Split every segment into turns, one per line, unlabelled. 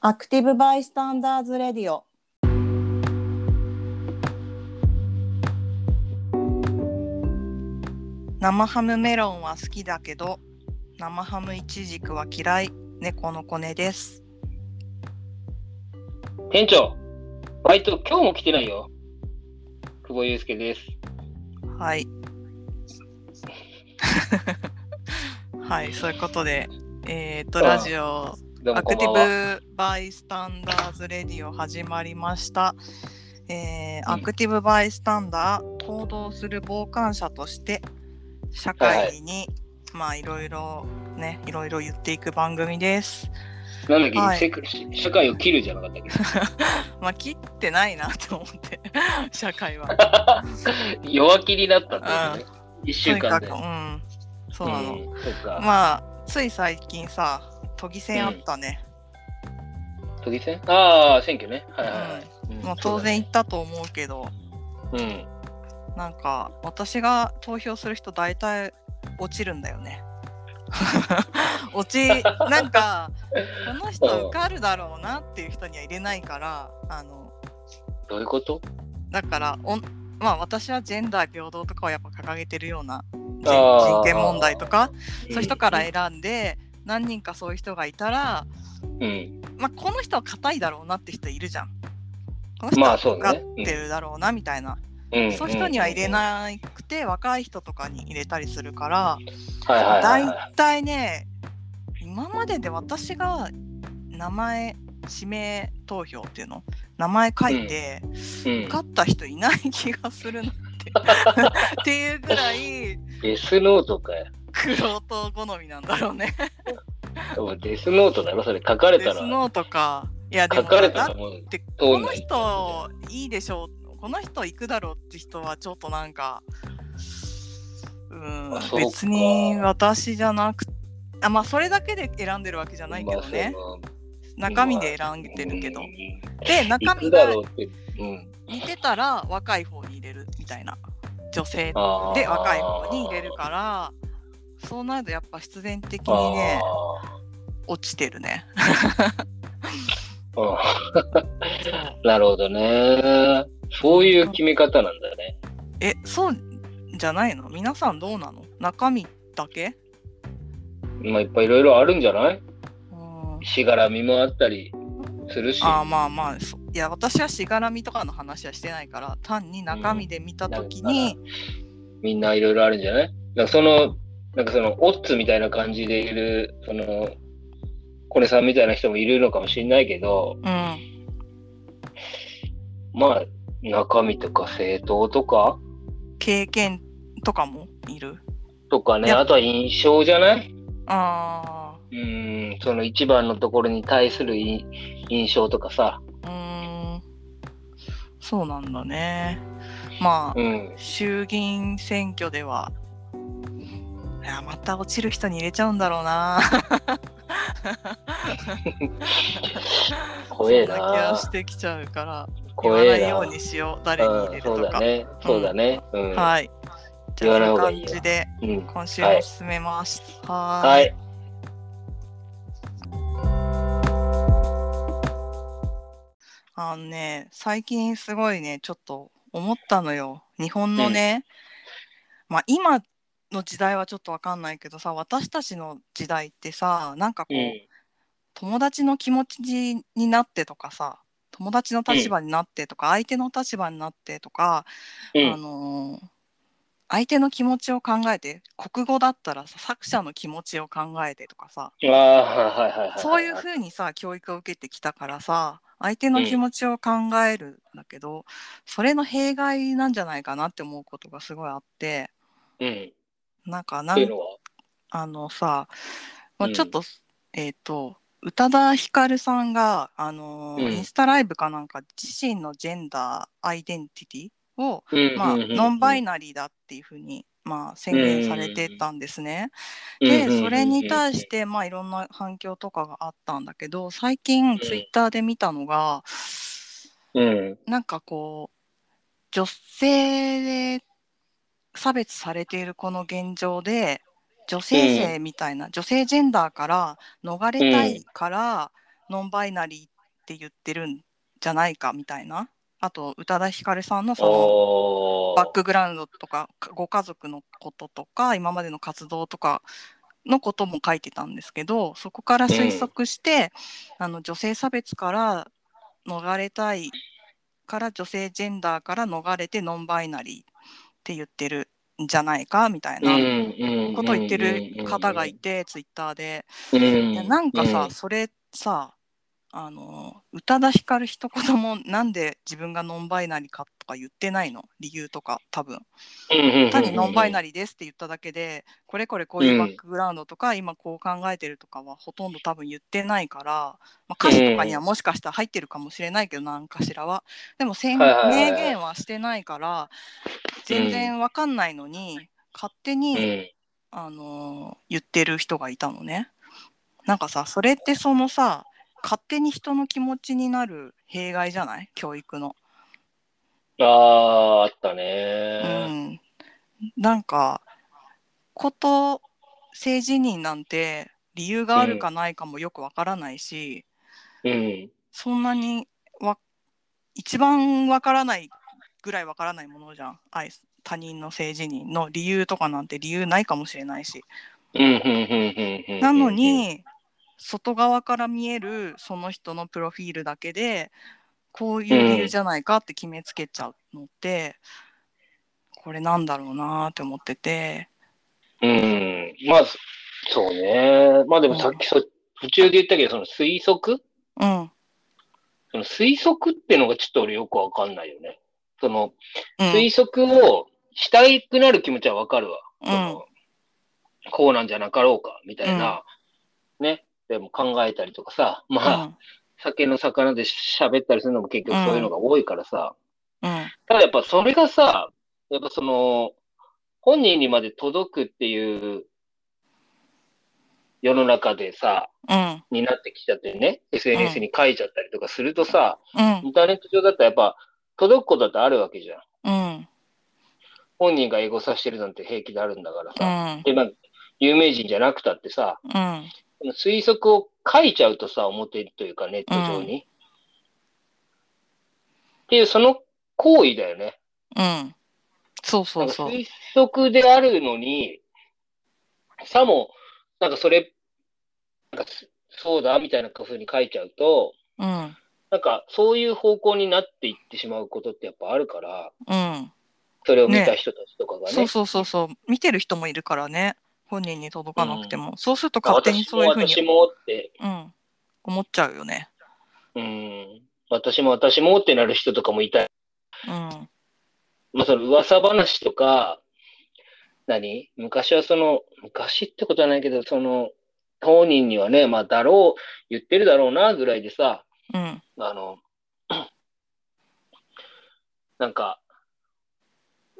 アクティブバイスタンダーズレディオ。生ハムメロンは好きだけど、生ハムイチジクは嫌い。猫の子ねです。
店長、バイト今日も来てないよ。久保祐介です。
はい。はい、そういうことで、えっ、と、
うん
ラジオ、アクティ。ブバイスタンダーズレディオ始まりました。えー
うん
アクティブバイスタンダー、行動する傍観者として、社会に、まあ、いろいろね、いろいろ言っていく番組です。
なんだっけ、
はい
社会を切るじゃなかったっ
まあ、切ってないなと思って、社会は。
け 弱気になったってことね。一週間で。
うん、そうなの。まあ、つい最近さ、都議選あったね。
都議選ああ、選挙ね。はいはいはい。うん
もう当然言ったと思うけど、
うだね
なんか私が投票する人大体落ちるんだよね。落ちなんかこの人受かるだろうなっていう人には入れないからあの。
どういうこと
だからおまあ私はジェンダー平等とかをやっぱ掲げてるような人権問題とかそういう人から選んで何人かそういう人がいたら、
うん。
まあ、この人は硬いだろうなって人いるじゃん。この人は
まあそう
受
ね
かってるだろうなみたいな。
うん。
そういう人には入れ
い。
なくて、若い人とかに入れたりするから、
はいはいはい
大
はい。
体ね、今までで私が名前、指名投票っていうの、名前書いて、
うん
受かった人いない気がするなって。っていうぐらい、
デスノートかよ。
苦労と好みなんだろうね。
おいデスノートだろ、それ書かれ
デ
たら。
スノートか。いや、でも、
書かれたらもう。
て、
通
この人いいでしょう。この人行くだろうって人はちょっとなんか、うん別に私じゃなくあまあそれだけで選んでるわけじゃないけどね、中身で選んでるけど、
うん
で中身が。似てたら若い方に入れるみたいな女性で若い方に入れるからそうなるとやっぱ必然的にね落ちてるね。
なるほどね。そういう決め方なんだね。
えそうじゃないの？皆さんどうなの？中身だけ？
まあ、いっぱいいろいろあるんじゃない？
うん。
しがらみもあったりするし。
あーまあまあそいや私はしがらみとかの話はしてないから単に中身で見た時に、
みんないろいろあるんじゃない？なんかその、なんかその、オッツみたいな感じでいる、その、コネさんみたいな人もいるのかもしれないけど、
うん。
まあ、中身とか政党とか、
経験とかもいる？
とかね、あとは印象じゃない？
あ
うーん、その一番のところに対するい印象とかさ、
ーうーん。そうなんだね。まあ、
うん、
衆議院選挙ではいやまた落ちる人に入れちゃうんだろうな。
怖え
な。気が
な
してきちゃうから言
怖えな。
いようにしよう。誰に入れるとか、
うんそうだね、そうだね。うん。
はい。じ
言
ゃあそ感じで
うん。
今週も進めます。はー
はい。
あのね、最近すごいね、ちょっと思ったのよ。日本のね、まあ今の時代はちょっとわかんないけどさ、私たちの時代ってさ、なんかこう、
うん。
友達の気持ちになってとかさ、友達の立場になってとか、相手の立場になってとか、あ
うん。
のー相手の気持ちを考えて、国語だったらさ、作者の気持ちを考えてとかさ、
ああ、はいはいはいはい。
そういうふうにさ教育を受けてきたからさ相手の気持ちを考えるんだけど、それの弊害なんじゃないかなって思うことがすごいあって
うん。
なんかなん。あのさ、まあ、
うん
ちょっと、えっ、と宇多田ヒカルさんが、あのー
うん
インスタライブかなんか自身のジェンダーアイデンティティを、
うん
まあ、
うんうんうん
ノンバイナリーだっていうふうに、まあ、宣言されてたんですね。
うん
でそれに対してまあいろんな反響とかがあったんだけど最近ツイッターで見たのが、
うん。
なんかこう女性で差別されているこの現状で女性性みたいな、女性ジェンダーから逃れたいから、ノンバイナリーって言ってるんじゃないかみたいな。あと宇多田ヒカルさんのその
お
バックグラウンドとかかご家族のこととか今までの活動とかのことも書いてたんですけどそこから推測して、あの女性差別から逃れたいから女性ジェンダーから逃れてノンバイナリーって言ってるんじゃないかみたいなことを言ってる方がいてツイッターで。なんかさ、
うん。
それさあの宇多田ヒカル一言もなんで自分がノンバイナリーかとか言ってないの？理由とか多分。単にノンバイナリーですって言っただけでこれこれこういうバックグラウンドとか、今こう考えてるとかはほとんど多分言ってないから、まあ、歌詞とかにはもしかしたら入ってるかもしれないけど何かしらは。でも宣
はいはいはい
明言はしてないから全然わかんないのに勝手に、
うん。
あのー言ってる人がいたのね。なんかさそれってそのさ勝手に人の気持ちになる弊害じゃない？教育の。
ああ、あった
う
ね。
ん、なんかこと性自認なんて理由があるかないかもよくわからないし、
うん。
そんなにわ一番わからないぐらいわからないものじゃん愛他人の性自認の理由とかなんて理由ないかもしれないし。なのに外側から見えるその人のプロフィールだけでこういう理由じゃないかって決めつけちゃうのって、これなんだろうなって思ってて
うん。まあ、そうね。まあでもさっきそ、途中で言ったけど、その推測？
うん
その推測ってのがちょっと俺よくわかんないよね。その、
うん
推測をしたくなる気持ちはわかるわ。そのこうなんじゃなかろうか、みたいな、ね。でも考えたりとかさ、
う
まあ、
ん。
酒の魚で喋ったりするのも結局そういうのが多いからさ、
うん。
ただやっぱそれがさ、やっぱその、本人にまで届くっていう世の中でさ、
うん。
になってきちゃってね、SNS に書いちゃったりとかするとさ、
うん。
インターネット上だったらやっぱ届くことだってあるわけじゃん。
うん。
本人がエゴさしてるなんて平気であるんだから
う
さ。
ん。
で、まあ、有名人じゃなくたってさ、
うん
推測を書いちゃうとさ、表というかネット上に。っていう、その行為だよね。
うん。そうそうそう。
推測であるのに、さも、なんかそれ、なんかそうだみたいな風に書いちゃうと、
うん。
なんかそういう方向になっていってしまうことってやっぱあるから、
うん。
それを見た人たちとかがね。
そうそうそうそう。見てる人もいるからね本人に届かなくても、そうすると勝手にそういうふうに
私も私もって、
うん、思っちゃうよね。
うん、私も私もってなる人とかもいたり、
うん。
まあその噂話とか、何？昔はその、昔ってことはないけど、その、当人にはね、まあだろう、言ってるだろうな、ぐらいでさ、
うん。
あの、なんか、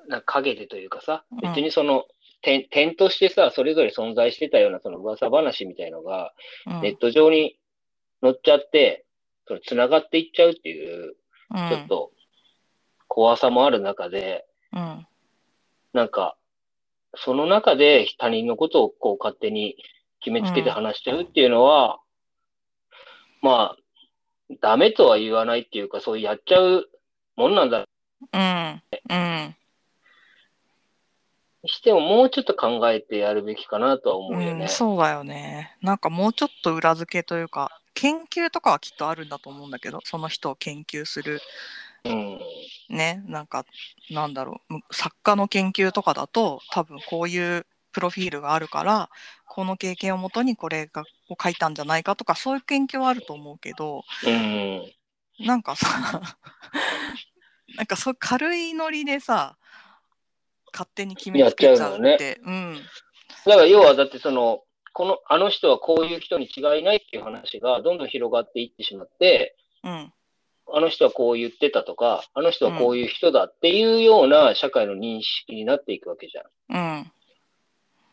なんか陰でというかさ、
うん。
別にその、点、点としてさ、それぞれ存在してたようなその噂話みたいのが、
うん。
ネット上に載っちゃって、その繋がっていっちゃうっていう、
うん。
ちょっと怖さもある中で、
うん。
なんか、その中で他人のことをこう勝手に決めつけて話しちゃうっていうのは、まあ、ダメとは言わないっていうか、そうやっちゃうもんなんだ。
うん。うん。
にしてももうちょっと考えてやるべきかなとは思うよね。
うん、そうだよね。なんかもうちょっと裏付けというか研究とかはきっとあるんだと思うんだけどその人を研究する
うん。
ねなんかなんだろうむ作家の研究とかだと多分こういうプロフィールがあるからこの経験をもとにこれがを書いたんじゃないかとかそういう研究はあると思うけど
うん。
なんかさ なんかそう軽いノリでさ勝手に決めつけちゃうって。うん。
だから要はだってその、この、あの人はこういう人に違いないっていう話がどんどん広がっていってしまって、
うん。
あの人はこう言ってたとか、あの人はこういう人だっていうような社会の認識になっていくわけじゃん。
うん。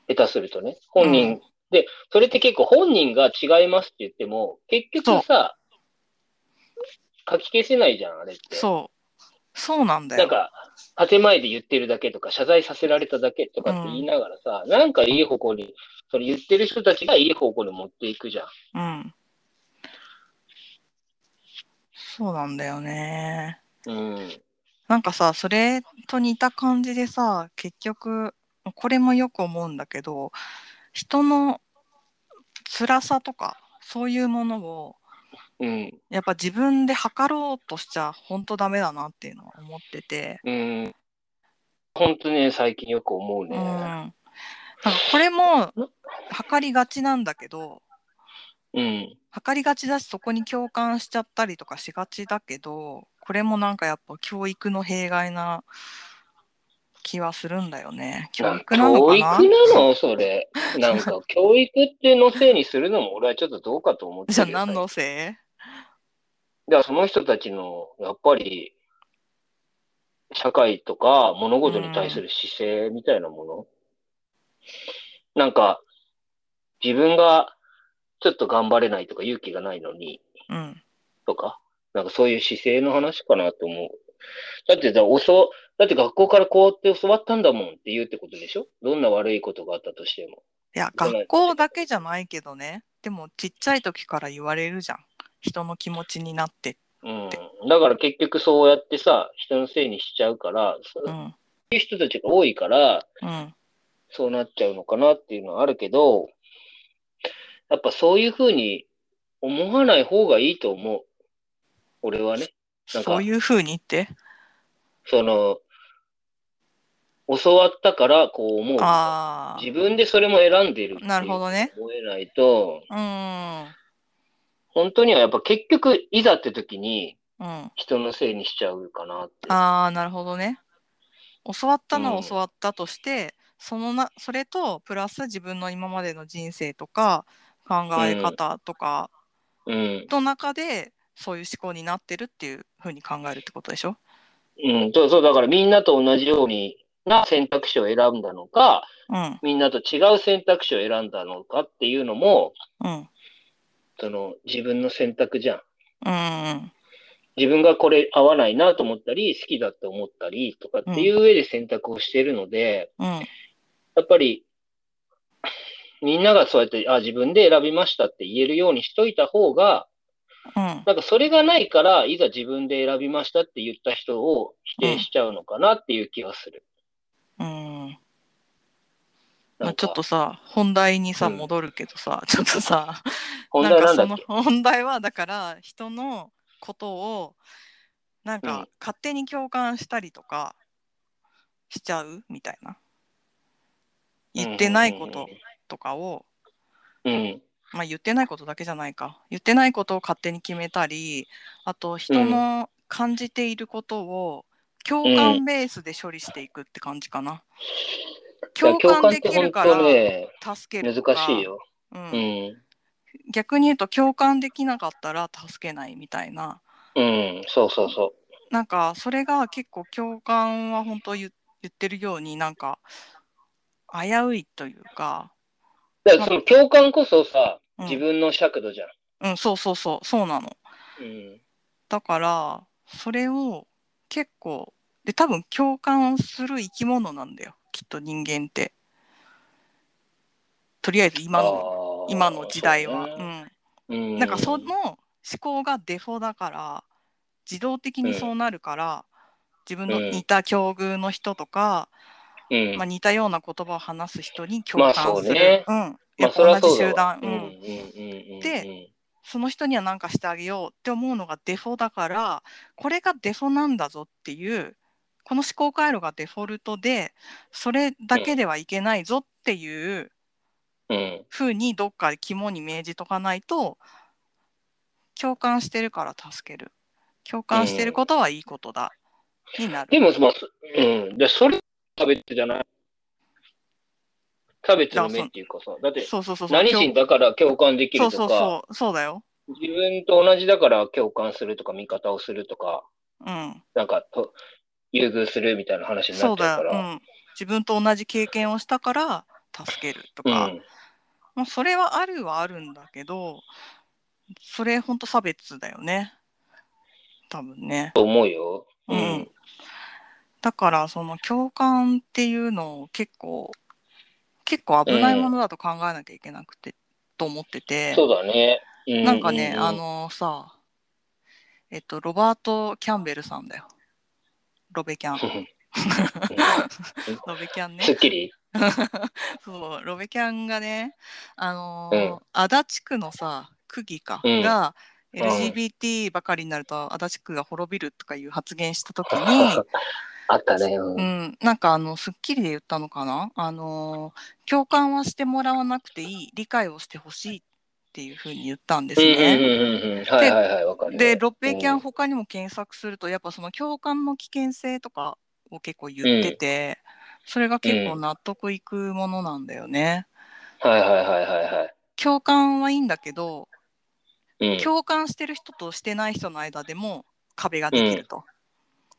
下手するとね。本人、
うん。
で、それって結構本人が違いますって言っても、結局さ、書き消せないじゃん、あれって。
そう。そうなんだよ。
なんか、建前で言ってるだけとか、謝罪させられただけとかって言いながらさ、なんかいい方向に、その言ってる人たちがいい方向に持っていくじゃん。
うんそうなんだよね。
うん。
なんかさそれと似た感じでさ結局これもよく思うんだけど人の辛さとかそういうものを
うん。
やっぱ自分で測ろうとしちゃ本当ダメだなっていうのは思ってて、
うん。本当ね、最近よく思う
うん、
ね。
なんかこれも測りがちなんだけど
うん。
測りがちだしそこに共感しちゃったりとかしがちだけどこれもなんかやっぱ教育の弊害な気はするんだよね。教育なの
教育
かな
なの？それ。なんか、教育ってのせいにするのも俺はちょっとどうかと思って
じゃあ何のせい？
だからその人たちの、やっぱり、社会とか物事に対する姿勢みたいなもの、なんか、自分がちょっと頑張れないとか勇気がないのに、
うん。
とか、なんかそういう姿勢の話かなと思う。だってだ、教、だって学校からこうやって教わったんだもんって言うってことでしょ？どんな悪いことがあったとしても。
いや、学校だけじゃないけどね。でもちっちゃい時から言われるじゃん。人の気持ちになって。
うん。だから結局そうやってさ、人のせいにしちゃうから、そう
うん。
いう人たちが多いから、
うん。
そうなっちゃうのかなっていうのはあるけど、やっぱそういうふうに思わない方がいいと思う。俺はね。なんか
そういうふうに言って？
その、教わったからこう思う。
あ
自分でそれも選んでるっていう
なるほどね
思えないと、
あ。
本当にはやっぱ結局、いざって時に
うん。うん。
人のせいにしちゃうかなって。
ああ、なるほどね。教わったの
うん
は教わったとして、そのな、それとプラス自分の今までの人生とか考え方とか
うん。
の中で、そういう思考になってるっていうふうに考えるってことでしょ？
うん。そうそう。だからみんなと同じようにな選択肢を選んだのか、
うん。
みんなと違う選択肢を選んだのかっていうのも、
うん。
その自分の選択じゃん。
うん。
自分がこれ合わないなと思ったり、好きだって思ったりとかっていう上で選択をしているので、
うん。
やっぱり、みんながそうやって、あ、自分で選びましたって言えるようにしといた方が、
うん。
なんかそれがないから、いざ自分で選びましたって言った人を否定しちゃうのかなっていう気がする。
うん。まあ、ちょっとさ本題にさ
うん。
戻るけどさ、ちょっとさ
本題なんだっ
か
け
その本題はだから人のことをなん
うん。
か勝手に共感したりとかしちゃう？みたいな。言ってないこととかを、
うん。
まあ言ってないことだけじゃないか。言ってないことを勝手に決めたりあと人の感じていることを共感ベースで処理していくって感じかな、共感できるから助けるか
ね、難しいよ。
うん
うん。
逆に言うと共感できなかったら助けないみたいな
うん。そうそうそ
なんかそれが結構共感は本当言言ってるようになんか危ういというか
う。だからその共感こそさ、
うん
自分の尺度じゃん。
うんそうそうそうそうなの
うん。
だからそれを結構で多分共感する生き物なんだよきっと人間ってとりあえず今の今の時代は。
そうね。
うん。
うん。
なんかその思考がデフォだから自動的にそうなるから、自分の似た境遇の人とか、
うん。
まあ、似たような言葉を話す人に共
まあ
感する、
そうね。
うん、
ま
やっぱ同じ集団、うん。
うん。うんうんうん
でその人には何かしてあげようって思うのがデフォだからこれがデフォなんだぞっていうこの思考回路がデフォルトでそれだけではいけないぞっていう
うん。
ふうにどっかで肝に銘じとかないと共感してるから助ける。共感してることはいいことだ、になる。
でも、まあ、そうん。で、それ、差別じゃない。差別の目っていうかさ、だって、
そうそうそうそう
何人だから共感でき
そうそう
るとか、
そうそうだよ。
自分と同じだから共感するとか、味方をするとか、
うん。
なんかと、優遇するみたいな話になっちゃうから。
うん、自分と同じ経験をしたから助けると
うん。
か、まあ、それはあるはあるんだけどそれほんと差別だよね多分ね
と思うよ。う
うん
ん。
だからその共感っていうのを結構結構危ないものだと考えなきゃいけなくて、と思ってて
そうだね。う
なんかね、
うう
あ、のさえっと、ロバート・キャンベルさんだよ。ロベキャン。ロベキャンね。
すっきり？
そう、ロベキャンがね、あの
うん
ー足立区のさ、区議か、
うん
が、
ん
LGBT ばかりになると足立区が滅びるとかいう発言したときに、
あったね。う。
うんん、なんかあの、スッキリで言ったのかな？あのー共感はしてもらわなくていい、理解をしてほしいっていうふうに言ったんです
うんうん
ね。で、ロベキャン
うん。
他にも検索すると、やっぱその共感の危険性とかを結構言ってて、それが結構納得いくものなんだよね。
はいはいはいはいはい。
共感はいいんだけど、
うん。
共感してる人としてない人の間でも壁ができると。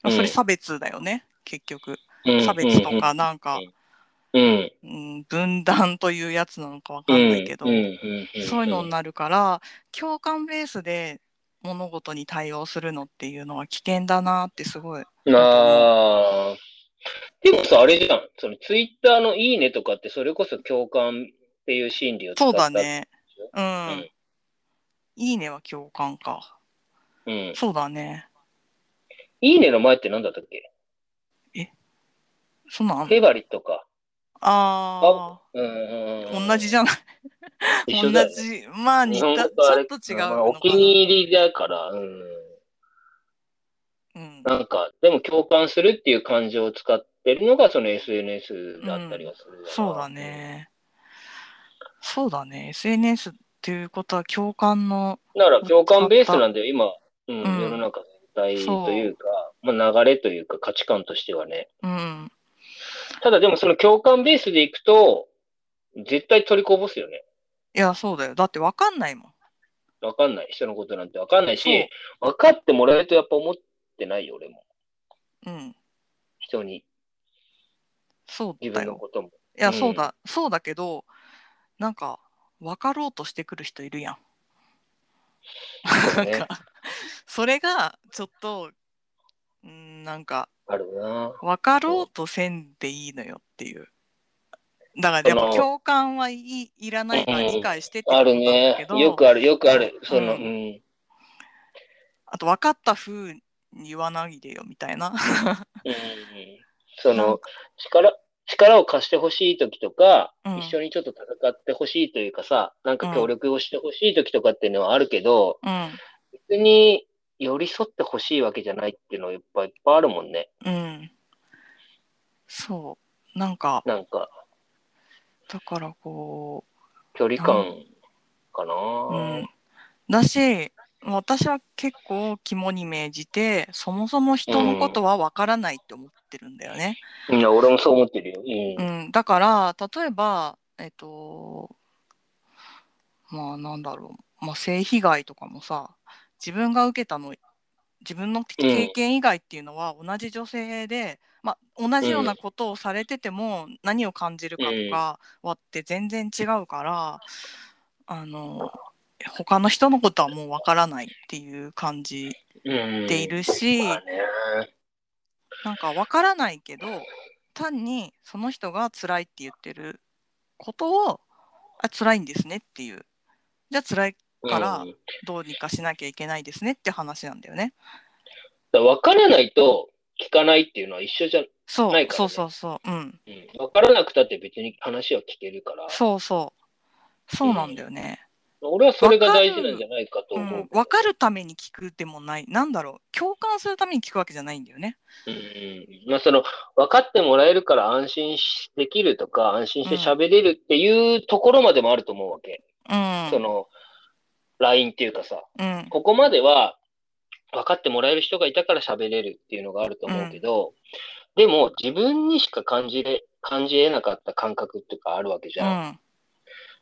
うん。
それ差別だよね、結局。
うん。
差別とか、なんか、
うん。
うん、分断というやつなのかわかんないけど、そういうのになるから、共感ベースで物事に対応するのっていうのは危険だなってすごい。
ああ。でもさ、あれじゃん。そのツイッターのいいねとかって、それこそ共感っていう心理を使
そう
った。
だ。ね。うん。
うん
いいねは共感か。
うん。
そうだね。
いいねの前って何だったっけ？
そんなん
フェバリットか。
あ
うんうん
あ、
うん。
同じじゃない。同。じ。まあ似
日
た、ちょっと違う
お気に入りだから、うん。
な。うん。
なんか、でも共感するっていう感情を使ってるのが、その SNS だったりはするよな、
そうだね。そうだね。SNS っていうことは共感の、
だから共感ベースなんだよ、今、うん、
うん
世の中全体というか、まあ、流れというか価値観としてはね。
うん。
ただでもその共感ベースでいくと、絶対取りこぼすよね。
いや、そうだよ。だってわかんないもん。
わかんない。人のことなんてわかんないし、分かってもらえるとやっぱ思ってないよ、俺も。
うん。
人に、
そう
自
だよ。
分のことも。
いや、
うん
そうだ、そうだけど、なんか、分かろうとしてくる人いるやん。
ね
それがちょっと、うん、なんか、
あるな
分かろうとせんでいいのよっていう。だから、でも共感はいいいらないから
うん
理解してって
ある
ことなんだけ
ね
ど、。
よくある、よくある。その、
う
うんん。
あと分かった風に言わないでよみたいな。
うんその、力、力を貸してほしい時とか、
うん
一緒にちょっと戦ってほしいというかさ、なんか協力をしてほしい時とかっていうのはあるけど、
うん。
別に寄り添ってほしいわけじゃないっていうのはいっぱいいっぱいあるもんね。
うん。そう。なんか、
なんか、
だからこ
距離感かな、
う、うん。だし、私は結構肝に銘じて、そもそも人のことは分からないって思ってるんだよね。
いや、俺もそう思ってるよ。
う
うん。
ん。だから、例えば、えっと、まあなんだろう。まあ性被害とかもさ、自分が受けたの、自分の経験以外っていうのは同じ女性で、ま同じようなことをされてても何を感じるかとかはって全然違うから、あの、他の人のことはもうわからないっていう感じ。でいるし、
まあね。
なんかわからないけど単にその人が辛いって言ってることをあ辛いんですねっていうじゃあ辛いから
うん
どうにかしなきゃいけないですねって話なんだよね。
だから分からないと聞かないっていうのは一緒じゃん。
そう、
ないからね
そうそうそううん
うん。分からなくたって別に話は聞けるから、
そうそうそうなんだよね。
俺はそれが大事なんじゃないかと
う
思う。
ん、分かるために聞くでもないなんだろう共感するために聞くわけじゃないんだよね。
うんうんまあ、その、分かってもらえるから安心しできるとか、安心して喋れるっていうところまでもあると思うわけ。
うん。
その、LINE っていうかさ、
うん
ここまでは分かってもらえる人がいたから喋れるっていうのがあると思うけど、でも自分にしか感じれ、感じ得なかった感覚っていうかあるわけじ
う
ゃん。
ん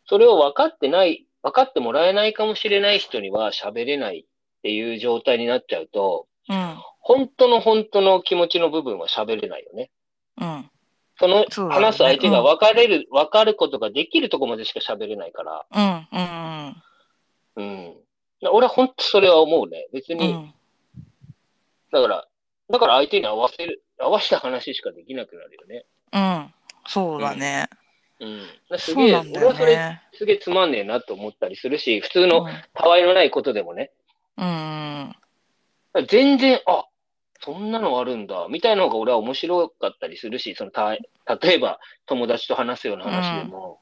それを分かってない、分かってもらえないかもしれない人には喋れないっていう状態になっちゃうと、
うん
本当の本当の気持ちの部分は喋れないよね。
うん
その話す相手が分かれる、分かることができるところまでしか喋れないから。
うんうん
うん。俺は本当それは思うね。別に、
うん
だから、だから相手に合わせる、合わせた話しかできなくなるよね。
うんそうだね。
うん。だからす
そ
げえ、
うなんだよ
俺はそれ
ね。
すげえつまんねえなと思ったりするし、普通のたわいのないことでもね、
うんうん
全然、あ、そんなのあるんだ、みたいなのが俺は面白かったりするし、そのた、例えば友達と話すような話でも、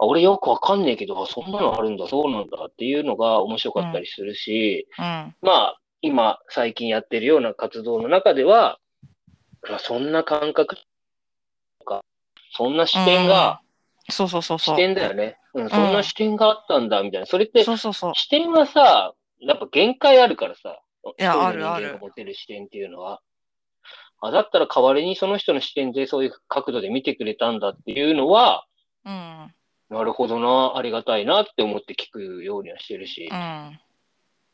あ俺よくわかんねえけど、あそんなのあるんだ、そうなんだっていうのが面白かったりするし、
うん。
まあ、今、最近やってるような活動の中では、あそんな感覚とか、そんな視点が、
そうそうそうそう。
視点だよね。うん、そんな視点があったんだ、みたいな。それって、
そうそうそう。
視点はさ、やっぱ限界あるからさ、
いやあるある
人間が持てる視点っていうのは。あ、だったら代わりにその人の視点でそういう角度で見てくれたんだっていうのは、
うん。
なるほどな、ありがたいなって思って聞くようにはしてるし
う、ん。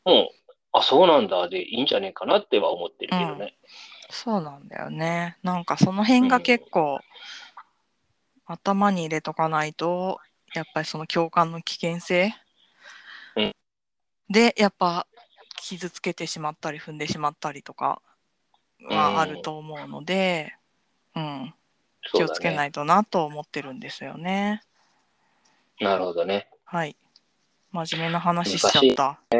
もう、あ、そうなんだでいいんじゃねえかなっては思ってるけどね。
そうなんだよね。なんかその辺が結構、頭に入れとかないと、やっぱりその共感の危険性、
うん
で、やっぱ傷つけてしまったり踏んでしまったりとかはあると思うので、うん、気をつけないいとなと思ってるんですよね。
なるほどね。
はい。真面目な話しちゃった。
うん、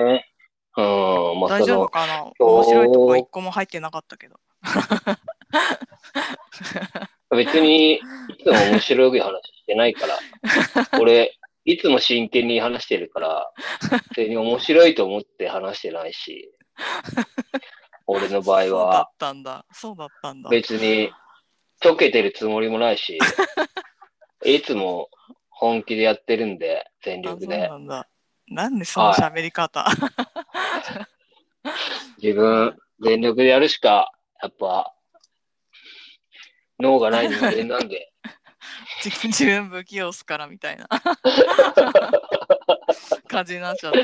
まあ
大丈夫
その、
かな面白いとこ一個も入ってなかったけど。
別に、いつも面白い話してないから、俺、いつも真剣に話してるから、それに面白いと思って話してないし、俺の場合
そうだ
は
っ、たんだ。そうだったんだ。
別に、溶けてるつもりもないし、いつも本気でやってるんで、全力で
な。んだ。なんでその喋り方、
自分、全力でやるしか、やっぱ、脳がない人間なんで、
自分自分不器用っすからみたいな 感じになっちゃった。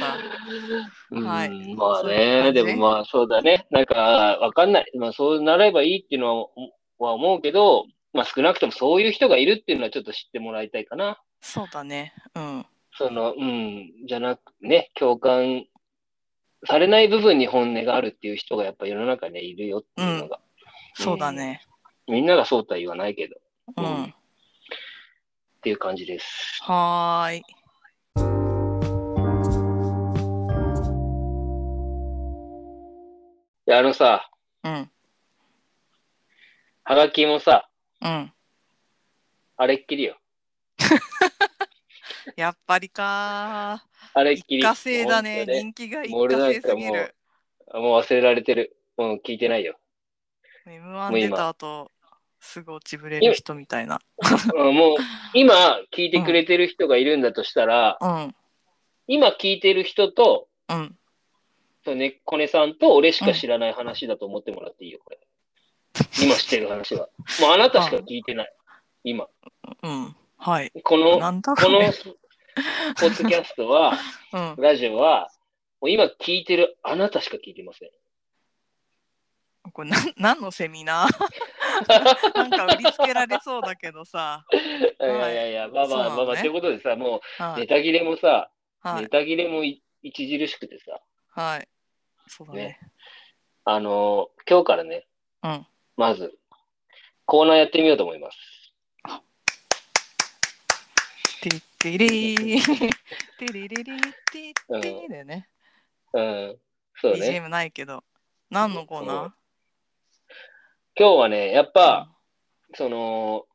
うん
はい
まあね、
じ
でもまあそうだね。なんか、わかんない。まあそうなればいいっていうのはは思うけど、まあ少なくともそういう人がいるっていうのはちょっと知ってもらいたいかな。
そうだね。うん。
その、うん、じゃなくね、共感されない部分に本音があるっていう人がやっぱ世の中にはいるよっていうのが。
そうだね。
みんながそうとは言わないけど、
うん。
うんっていう感じです。
はーい。
いや、あのさ、
うん。
はがきもさ、
うん。
あれっきりよ。
やっぱりか
あれっきり。
一過性だね。
ね
人気が一過性すぎる。
う、もう忘れられてる。もう聞いてないよ。
M1
もう今
出た後、すぐ落ちぶれる人みたいな。
うんもう、今聞いてくれてる人がいるんだとしたら、
うん。
今聞いてる人と、
うん。
そのね、コネさんと俺しか知らない話だと思ってもらっていいよ、これ。今知ってる話は。もうあなたしか聞いてない。今。
うん。はい。
この、
なんだ
この。ポッドキャストは、
うん。
ラジオは、もう今聞いてるあなたしか聞いてません。
これなん 何のセミナー？なんか売りつけられそうだけどさ。
いやいやいや、まあまあまあまあ、ということでさ、もう、
はい。
ネタ切れもさ、
はい。
ネタ切れもい著しくてさ、
はい。そうだね
ね。あのー今日からね、
うん。
まず、コーナーやってみようと思います。
ティッテリー。テリリリティッティだよね。
うん、そうね。
BGM ないけど。何のコーナ
今日はね、やっぱ、その、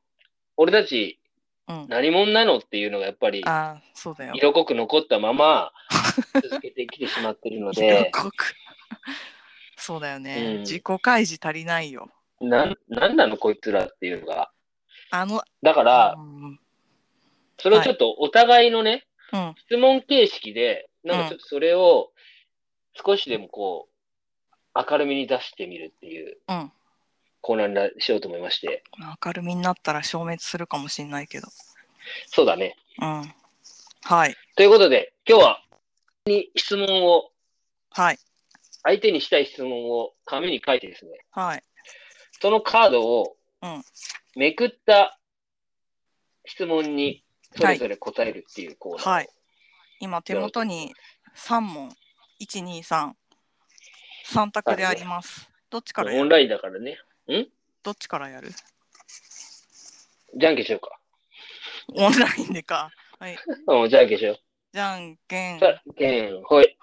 俺たち
うん。
何者なのっていうのがやっぱり
ああ、そうだよ。
色濃く残ったまま続けてきてしまってるの
色
で、
濃く。そうだよね。
うん
自己開示足りないよ。
なん、なんなのこいつらっていうのが。
あの、
だから
う、ん。
それをちょっとお互いのね、
うん。
質問形式で、なんかちょっとそれを少しでもこう、明るみに出してみるっていう
うん。
コーナーにしようと思いまして。
明るみになったら消滅するかもしれないけど。
そうだね。
うん。はい。
ということで、今日は、に質問を、
はい。
相手にしたい質問を紙に書いてですね、
はい。
そのカードを
うん
めくった質問にそれぞれ答えるっていうコーナー。
はい。今手元に3問。1、2、3。3択であります。どっちからやる？
オンラインだからね。
どっちからやる？
じゃんけんしようか。
オンラインでか。はい。
うん、じゃんけんしよう。
じゃんけん
じ。ゃんけん、ほい。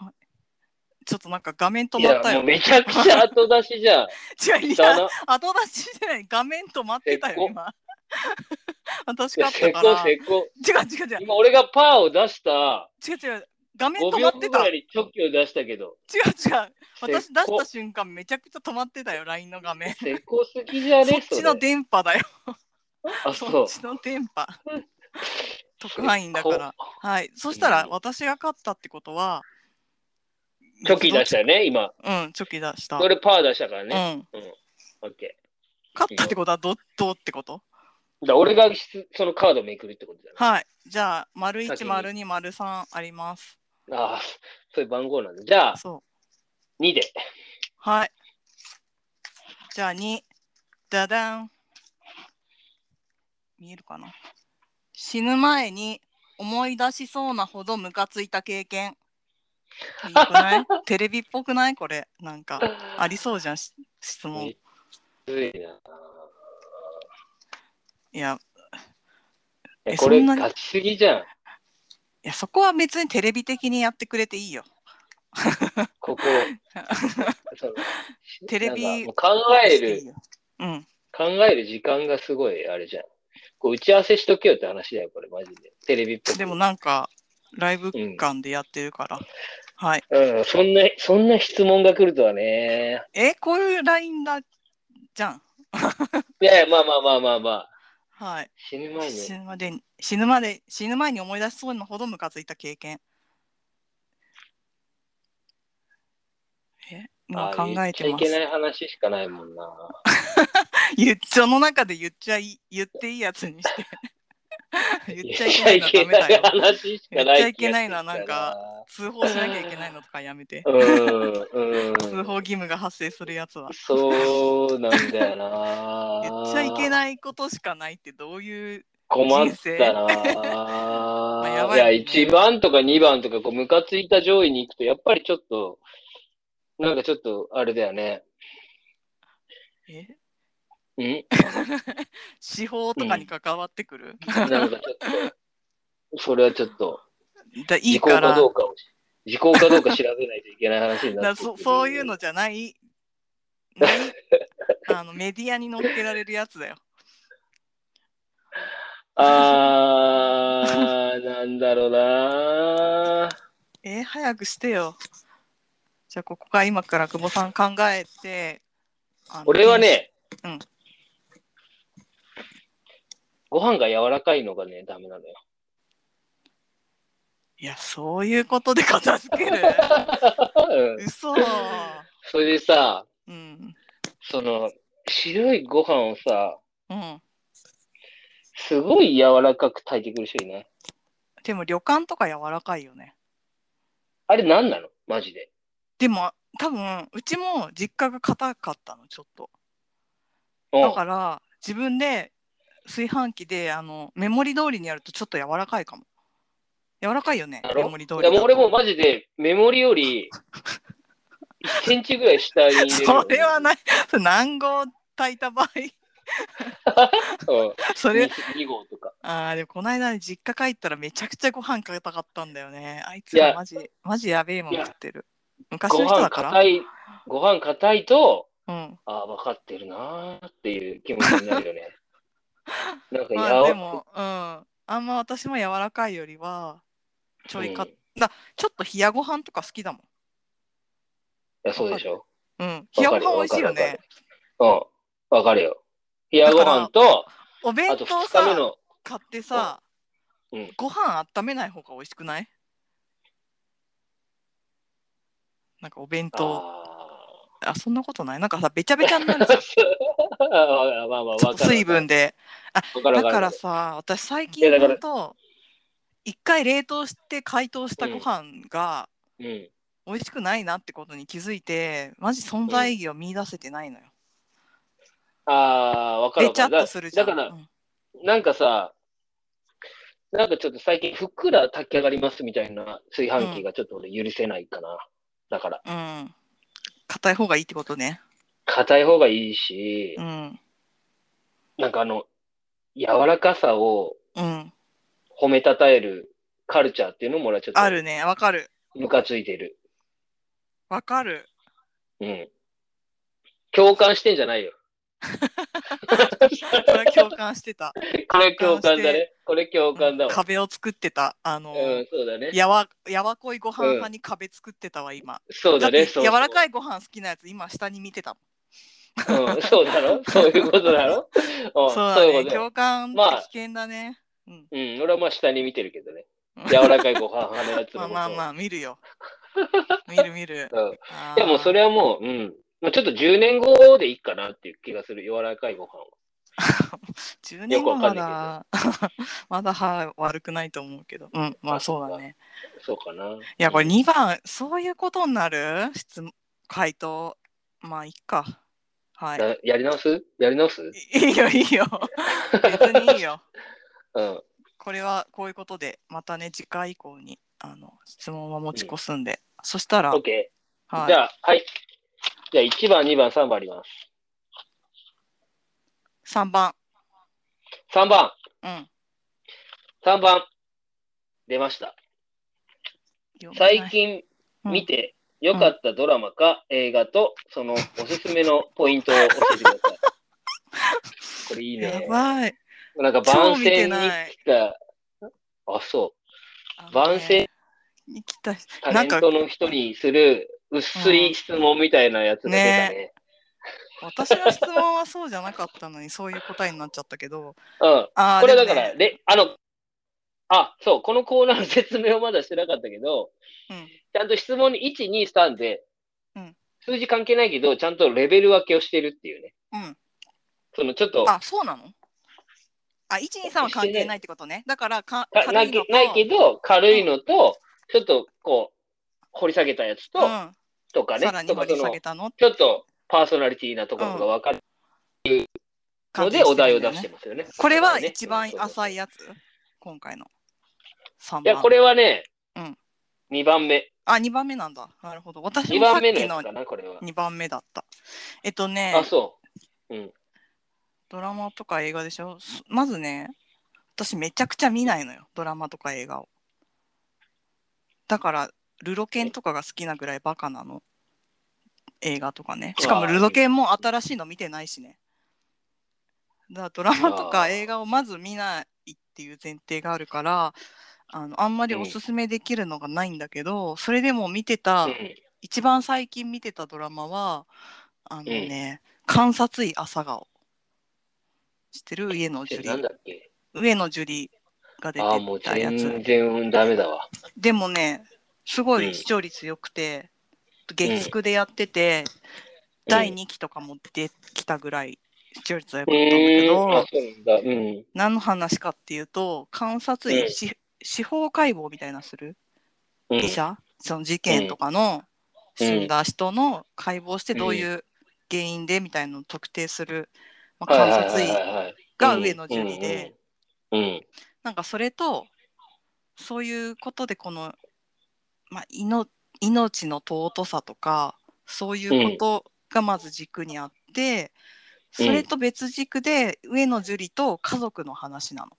ちょっとなんか画面止まったよ。
もうめちゃくちゃ後出しじゃん。
違う、いや。後出しじゃない。画面止まってたよ、今。私
いや
勝ったから。
成功成功。
違う違う違う。
今俺がパーを出した
違う違う。画面
5
止ま
秒
ってた。違う
後ぐらいにチョキを出したけど、
違う。私出
せっこ
した瞬間めちゃくちゃ止まってたよ、LINE の画面。
成功すぎじゃ
そ
ね？それ。
っちの電波だよ。
あ、そう
そっ。ちの電波。特派員だから。はい。そしたら
うん
私が勝ったってことは、
チョキ出したよね、今。
うん、チョキ出した。
俺パー出したから
う
ね。
ん。
オッケ
勝ったってことはどどうってこと？
ー。だ俺がしそのカードをめくるってことだよね。
はい。じゃあ、丸1、
先に
丸2、丸3あります。
ああ、そういう番号なんだ。じゃあ、
そう。
2で。
はい。じゃあ2、ダダン。見えるかな？死ぬ前に思い出しそうなほどムカついた経験。いいくない？テレビっぽくない？これ。なんか、ありそうじゃん、し質問。
ずいな。
や、
えこれ、
えそんなに？
ガチすぎじゃん。
いやそこは別にテレビ的にやってくれていいよ。
ここ。
テレビ
考える、
うん。
考える時間がすごい、あれじゃん。こう打ち合わせしとけよって話だよ、これ、マジで。テレビっぽく。
でもなんか、ライブ感でやってるから。はい。
うん、そんな、そんな質問が来るとはね。
え、こういうラインだじゃん。
いやいや、まあまあまあまあまあ。
はい。
死ぬ前に。
死ぬまでに死ぬまで死ぬ前に思い出しそうなほどムカついた経験。え？今考えてます
言っちゃいけ。ない話しかないもんな。
言っその中で言っちゃい言っていいやつにして。言っちゃいけないのはダメだよ。言っちゃいけないのはなんか通報しなきゃいけないのとかやめて。通報義務が発生するやつは。
そうなんだよな。
言っちゃいけ
い。
ないことしかないってどういう。
困ったな。
あやばい
いや、
ね
1番とか2番とか、こう、ムカついた上位に行くと、やっぱりちょっと、なんかちょっと、あれだよね。
え？
ん
司法とかに関わってくる、
なんかちょっと、それはちょっと、
だい
時効
いから
かどうかを、時効かどうか調べないといけない話になる
そそういうのじゃない？ない？あのメディアに乗っけられるやつだよ。
あー、なんだろうな
えー早くしてよ。じゃあここから今から久保さん考えて。
俺は。ね、
うん
ご飯が柔らかいのがね、ダメなのよ。
いや、そういうことで片付ける？
うん
嘘。
それでさ、
うん。
その、白いご飯をさ、
うん。
すごい柔らかく炊いてくる人いない？
でも旅館とか柔らかいよね。
あれ何なの？マジで。
でも多分うちも実家が硬かったのちょっと。
うん
だから自分で炊飯器であのメモリ通りにやるとちょっと柔らかいかも。柔らかいよねメモリ通り
いやもう俺も
だ
マジでメモリより1センチぐらい下に入れる。
と それはない。何号炊いた場合
うん
それ
2, 号とか。
あーでもこの間ね実家帰ったらめちゃくちゃご飯硬かったんだよね。あいつらマジマジやべえもん食ってる。昔の人だから？
ご飯硬いと、
うん。
ああ、分かってるなーっていう気持ちになるよね。なんかや
まあでも、うん。あんま私も柔らかいよりはちょいか、
うんい
だちょっと冷やご飯とか好きだもん。
や、そうでしょ。
うん。冷やご飯美味しいよね。
うん。わかるよ。冷やご飯と、
お弁
あと2
当さ買ってさ、
うん
ご飯温めない方が美味しくない？なんかお弁当
あ
あそんなことない。なんかさべちゃべちゃになる
ー
じゃん。
あまあまあ。
水分で。
わかるわかる。
だからさ私最
い
近
やだ
と一回冷凍して解凍したご飯が
うん。
美味しくないなってことに気づいてマジ存在意義を見出せてないのよ、
ああ、わかる
べちゃっ
わかる。
とするじゃん。
だから
う、ん。
なんかさ、なんかちょっと最近ふっくら炊き上がりますみたいな炊飯器がちょっと俺許せないかな。だから、
うん硬い方がいいってことね
硬い方がいいし
う、ん
なんかあの、柔らかさを
うん
褒めたたえるカルチャーっていうのも俺はちょっと
あるねわかる
ムカついてる。
わかる。
うん。共感してんじゃないよ。
これ共感してた。
これ共感だね。これ共感だわ。
壁を作ってた。あの、
うん、そうだね。
やわ、やわこいご飯派に壁作ってたわ、今。
そうだね。
って
そう
柔らか
い。
いご飯好きなやつ、今下に見てたもん。
うん、そうだろ？そういうことだろ？うん
そうだね。
そういう
共感って
まあ
危険だね。うん。
うん、俺はまあ下に見てるけどね。
うん
柔らかいご飯派のやつ
まあ まあまあ、見るよ。見る見る。
うん。
あ
いやもうそ
れ。
れはもう、うん。まあ、ちょっと10年後でいいかなっていう気がする。柔らかいご飯は。
10年後ま
か
だ、まだ歯悪くないと思うけど。うん、まあそうだね。
そうかな。
いや、これ2番、そういうことになる？質問、回答。まあ、いっか。はい。
なやり直す？やり直す？
いいよ、いいよ。別にいいよ。
うん。
これはこういうことで、またね、次回以降にあの質問は持ち越すんで、そしたら、
OK。
はい、
じゃあ、はい。じゃあ1番、2番、3番あります。
3番。
3番、
うん。
3番。出ました。最近
うん
見て良かったドラマか映画と、そのおすすめのポイントを教えてください。これいい
や
ね。
ばい。
なんか番宣に来た、あ、そう。番宣
に来た人
タレントの人にする薄い質問みたいなやつが出たね。
私の質問はそうじゃなかったのに、そういう答えになっちゃったけど、
うん。
あー
これだから、で、あの、あ、そう、このコーナーの説明をまだしてなかったけど、
うん
ちゃんと質問に1、2、3で、
うん
数字関係ないけど、ちゃんとレベル分けをしてるっていうね。
うん。
そのちょっと、
あ、そうなの？あ、1、2、3は関係ないってことね。だからか、
かないけないけど、軽いのと、ちょっとこう、掘り下げたやつと、
うん、
とかねちょっとパーソナリティなところが分かるので、お題を出してますよね。
これは
ね
一番
うん
浅いやつ今回の。3番。
いや、これはね、
うん
2番目。
あ、2番目なんだ。なるほど。私
2
もさっきの
番目のやつかな、これは。
2番目だった。えっとね、
あ、そう。
ドラマとか映画でしょ？すまずね、私めちゃくちゃ見ないのよ。ドラマとか映画を。だから、ルロケンとかが好きなぐらいバカなの？映画とかね。しかもルロケンも新しいの見てないしね。だからドラマとか映画をまず見ないっていう前提があるから、あのあんまりおすすめできるのがないんだけど、それでも見てた、
うん
一番最近見てたドラマは、あのね、観察医朝顔。知ってる？上野樹里。
だっけ？
上野樹里が出てたやつ。
全然ダメだわ。
でもね、すご
うん。
い視聴率良くて、月9でやってて、第2期とかも出てきたぐらい視聴率は良
う
かったんだけど、、
そうなん。
何の話かっていうと、観察医、司法解剖みたいなする
うん。
医者、その事件とかの死んだ人の解剖してどういう原因でみたいなのを特定する、まあ、観察医が上野樹里で。なんかそれとそういうことでこの、まあ、いの命の尊さとかそういうことがまず軸にあって、
うん
それと別軸で上野樹里と家族の話なの。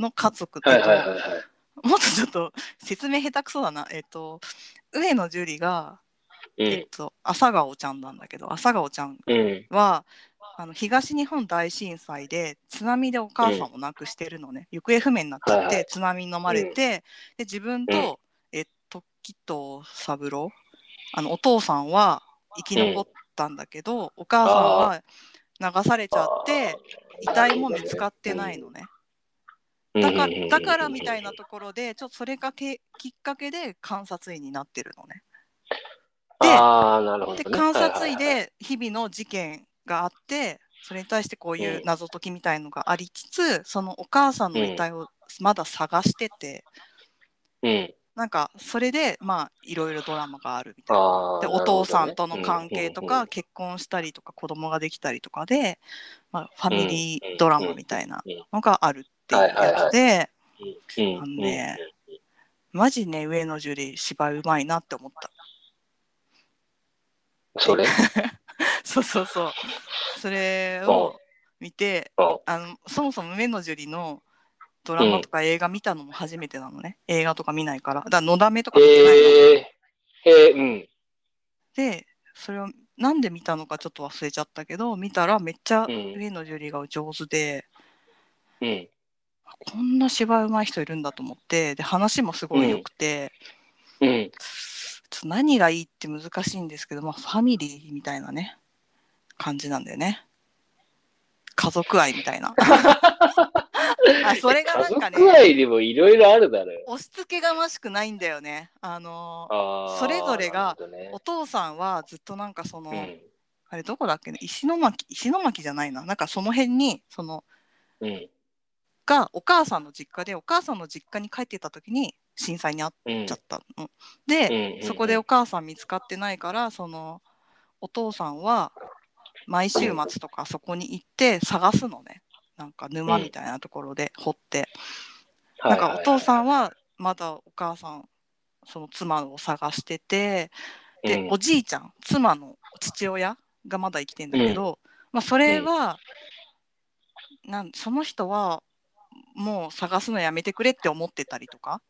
の家族って、
はいはいはいはい。
もっとちょっと説明下手くそだな。えっと上野樹里が、
うん。
えっと朝顔ちゃんなんだけど朝顔ちゃん
うん。
はあの東日本大震災で津波でお母さんを亡くしてるのね、行方不明になっちゃって、津波に飲まれて、で自分と、
うん
えっと時藤三郎？あのお父さんは生き残ったんだけど、お母さんは流されちゃって遺体も見つかってないのね。だからだからみたいなところでちょっとそれがけきっかけで観察医になってるのね。で
ああ、なるほど、ね。
で観察医で日々の事件があってそれに対してこういううん謎解きみたいのがありつつそのお母さんの遺体をまだ探してて、
うん。
なんかそれでまあいろいろドラマがあるみたいな。でお父さんとの関係と
うん
か結婚したりとか子供ができたりとかで、まあ、ファミリードラマみたいなのがあるっていうやつであのねマジね上野樹里芝居うまいなって思った。
それ？
そうそうそう。それを見て、
うん。
あのそもそも上野樹里のドラマとか映画見たのも初めてなのね。映画とか見ないから。だから、のだめとか見てないの。
えー、えー、うん。
でそれをなんで見たのかちょっと忘れちゃったけど見たらめっちゃ
うん
上野樹里が上手で、
うん。
こんな芝居上手い人いるんだと思ってで話もすごい良くて、
うん。
ちょっと何がいいって難しいんですけど、まあ、ファミリーみたいなね感じなんだよね家族愛みたいな あそれがなんかね
家族愛でもいろいろあるだろ。
押し付けがましくないんだよねあのそれぞれが、
ね
お父さんはずっとなんかその、
うん。
あれどこだっけね？石巻石巻じゃないななんかその辺にその
うん。
がお母さんの実家でお母さんの実家に帰ってた時に震災に遭っ
うん
ちゃったの。で、
うん
そこでお母さん見つかってないからそのお父さんは毎週末とかそこに行って探すのねなんか沼みたいなところで掘って、なんかお父さ
ん
んはまだお母さんその妻を探しててで、おじいちゃん妻の父親がまだ生きてんだけど、まあ、それは、なんその人はもう探すのやめてくれって思ってたりとか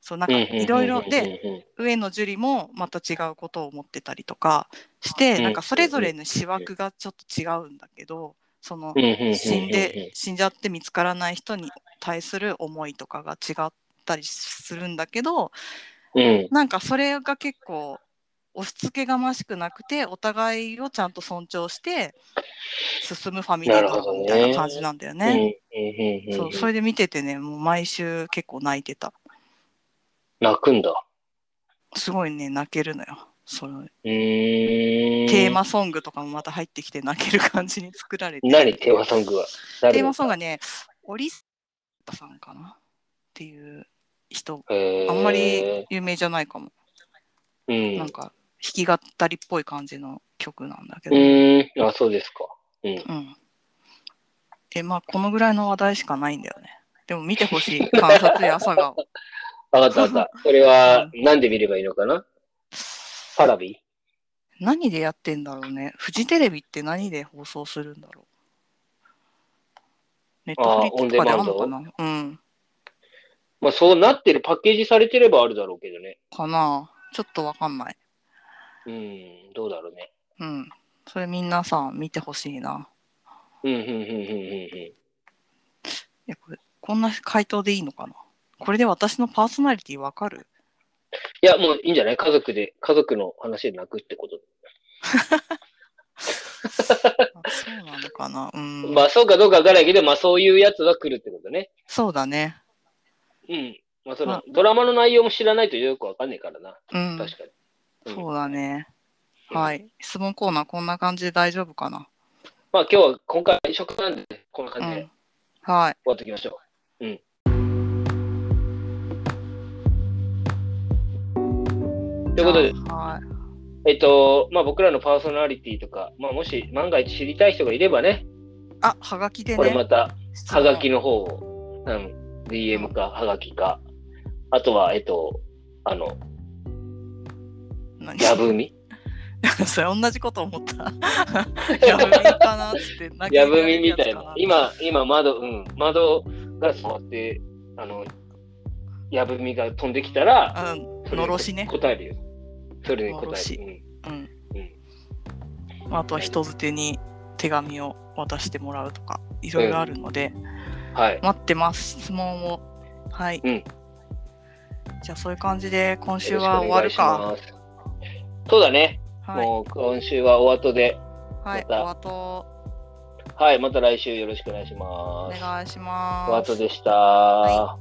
そうなんかいろいろで、上野樹里もまた違うことを思ってたりとかして、
うん
なんかそれぞれの思惑がちょっと違うんだけどその
死
死んで死んじゃって見つからない人に対する思いとかが違ったりするんだけど
うん。
なんかそれが結構押し付けがましくなくてお互いをちゃんと尊重して進むファミリードラマみたいな感じなんだよね。そうそれで見ててねもう毎週結構泣いてた
泣くんだ。
すごいね泣けるのよその
うーん。
テーマソングとかもまた入ってきて泣ける感じに作られて
何テーマソングは？誰
テー
の
マソングがねオリスタさんかなっていう人あんまり有名じゃないかも、
うん。
なんか弾き語りっぽい感じの曲なんだけ
う
ど、
ーん。あ、そうですか。うん。
うん。で、まあ、このぐらいの話題しかないんだよね。でも見てほしい。観察や朝顔。
わかったわかった。それは、なんで見ればいいのかな？パラビ？
何でやってんだろうね。フジテレビって何で放送するんだろう。ネットフリックとかであるのかなうん。
まあ、そうなってる、パッケージされてればあるだろうけどね。
かなちょっとわかんない。
うん。どうだろうね。
うん。それみんなさ、見てほしいな。
うん、うん、うん、うん、うん。
いやこれこんな回答でいいのかなこれで私のパーソナリティわかる？
いや、もういいんじゃない？家族で、家族の話で泣くってこと。
あそうなのかな？うん。
まあ、そうかどうかわからないけど、まあ、そういうやつが来るってことね。
そうだね。
うん。まあ、そ
ま
の、ドラマの内容も知らないとよくわかんないからな。
うん。
確かに。うん
そうだね。
うん
はい。質問コーナーこんな感じで大丈夫かな？
まあ、今日は今回、食なんで、こんな
う
感じで
ん。はい。
終わっておきましょう。うん。ということで、
はい。
えっと、まあ、僕らのパーソナリティとか、まあ、もし万が一知りたい人がいればね、
あ、はがきで
これま
ね。
た、はがきの方を、うん、DM か、はがきか、あとは、えっと、あの、
何？
やぶみ
それ同じこと思った。やぶみかなって投げ
やぶみみたいな。今、今、窓、うん、窓が触って、あの、やぶみが飛んできたら、
うん。のろしね。
答えるよ。それに答える。
うん。
うん。
あとは人づてに手紙を渡してもらうとか、いろいろあるので、
うん。はい。
待ってます。質問を。はい。
うん
じゃあそういう感じで今週は終わるか。
す。そうだね。
はい。
もう今週はお後で、
はい。
また
お後
はい、また来週よろしくお願いし
お
ます。
願いします。
お後でした。
は